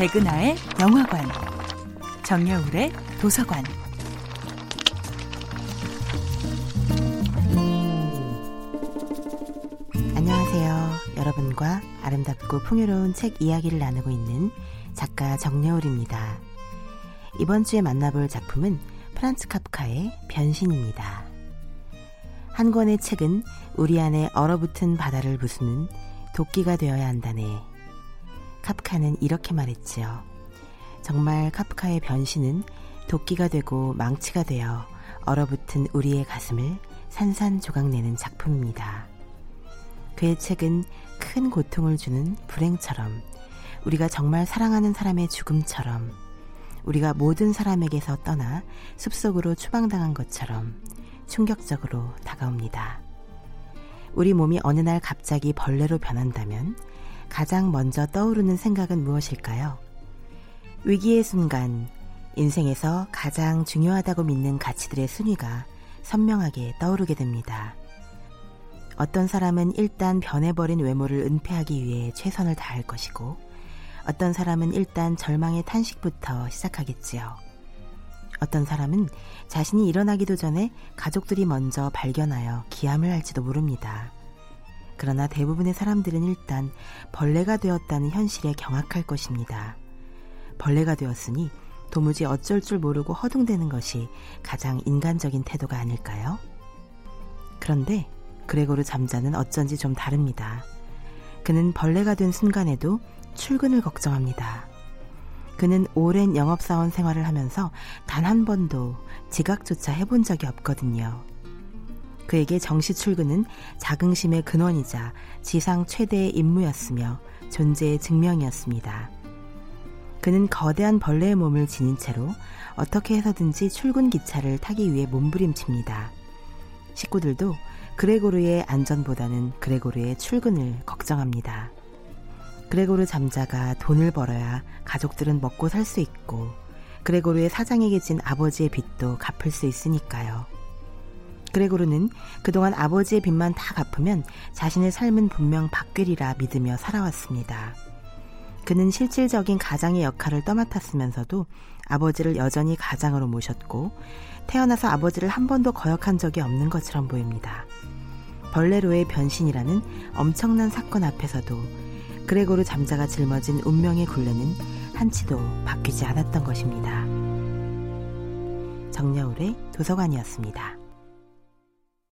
백은하의 영화관, 정여울의 도서관. 안녕하세요. 여러분과 아름답고 풍요로운 책 이야기를 나누고 있는 작가 정여울입니다. 이번 주에 만나볼 작품은 프란츠 카프카의 변신입니다. 한 권의 책은 우리 안에 얼어붙은 바다를 부수는 도끼가 되어야 한다네. 카프카는 이렇게 말했지요. 정말 카프카의 변신은 도끼가 되고 망치가 되어 얼어붙은 우리의 가슴을 산산조각내는 작품입니다. 그의 책은 큰 고통을 주는 불행처럼 우리가 정말 사랑하는 사람의 죽음처럼 우리가 모든 사람에게서 떠나 숲속으로 추방당한 것처럼 충격적으로 다가옵니다. 우리 몸이 어느 날 갑자기 벌레로 변한다면 가장 먼저 떠오르는 생각은 무엇일까요? 위기의 순간, 인생에서 가장 중요하다고 믿는 가치들의 순위가 선명하게 떠오르게 됩니다. 어떤 사람은 일단 변해버린 외모를 은폐하기 위해 최선을 다할 것이고, 어떤 사람은 일단 절망의 탄식부터 시작하겠지요. 어떤 사람은 자신이 일어나기도 전에 가족들이 먼저 발견하여 기함을 할지도 모릅니다. 그러나 대부분의 사람들은 일단 벌레가 되었다는 현실에 경악할 것입니다. 벌레가 되었으니 도무지 어쩔 줄 모르고 허둥대는 것이 가장 인간적인 태도가 아닐까요? 그런데 그레고르 잠자는 어쩐지 좀 다릅니다. 그는 벌레가 된 순간에도 출근을 걱정합니다. 그는 오랜 영업사원 생활을 하면서 단 한 번도 지각조차 해본 적이 없거든요. 그에게 정시 출근은 자긍심의 근원이자 지상 최대의 임무였으며 존재의 증명이었습니다. 그는 거대한 벌레의 몸을 지닌 채로 어떻게 해서든지 출근 기차를 타기 위해 몸부림칩니다. 식구들도 그레고르의 안전보다는 그레고르의 출근을 걱정합니다. 그레고르 잠자가 돈을 벌어야 가족들은 먹고 살 수 있고 그레고르의 사장에게 진 아버지의 빚도 갚을 수 있으니까요. 그레고르는 그동안 아버지의 빚만 다 갚으면 자신의 삶은 분명 바뀌리라 믿으며 살아왔습니다. 그는 실질적인 가장의 역할을 떠맡았으면서도 아버지를 여전히 가장으로 모셨고 태어나서 아버지를 한 번도 거역한 적이 없는 것처럼 보입니다. 벌레로의 변신이라는 엄청난 사건 앞에서도 그레고르 잠자가 짊어진 운명의 굴레는 한치도 바뀌지 않았던 것입니다. 정여울의 도서관이었습니다.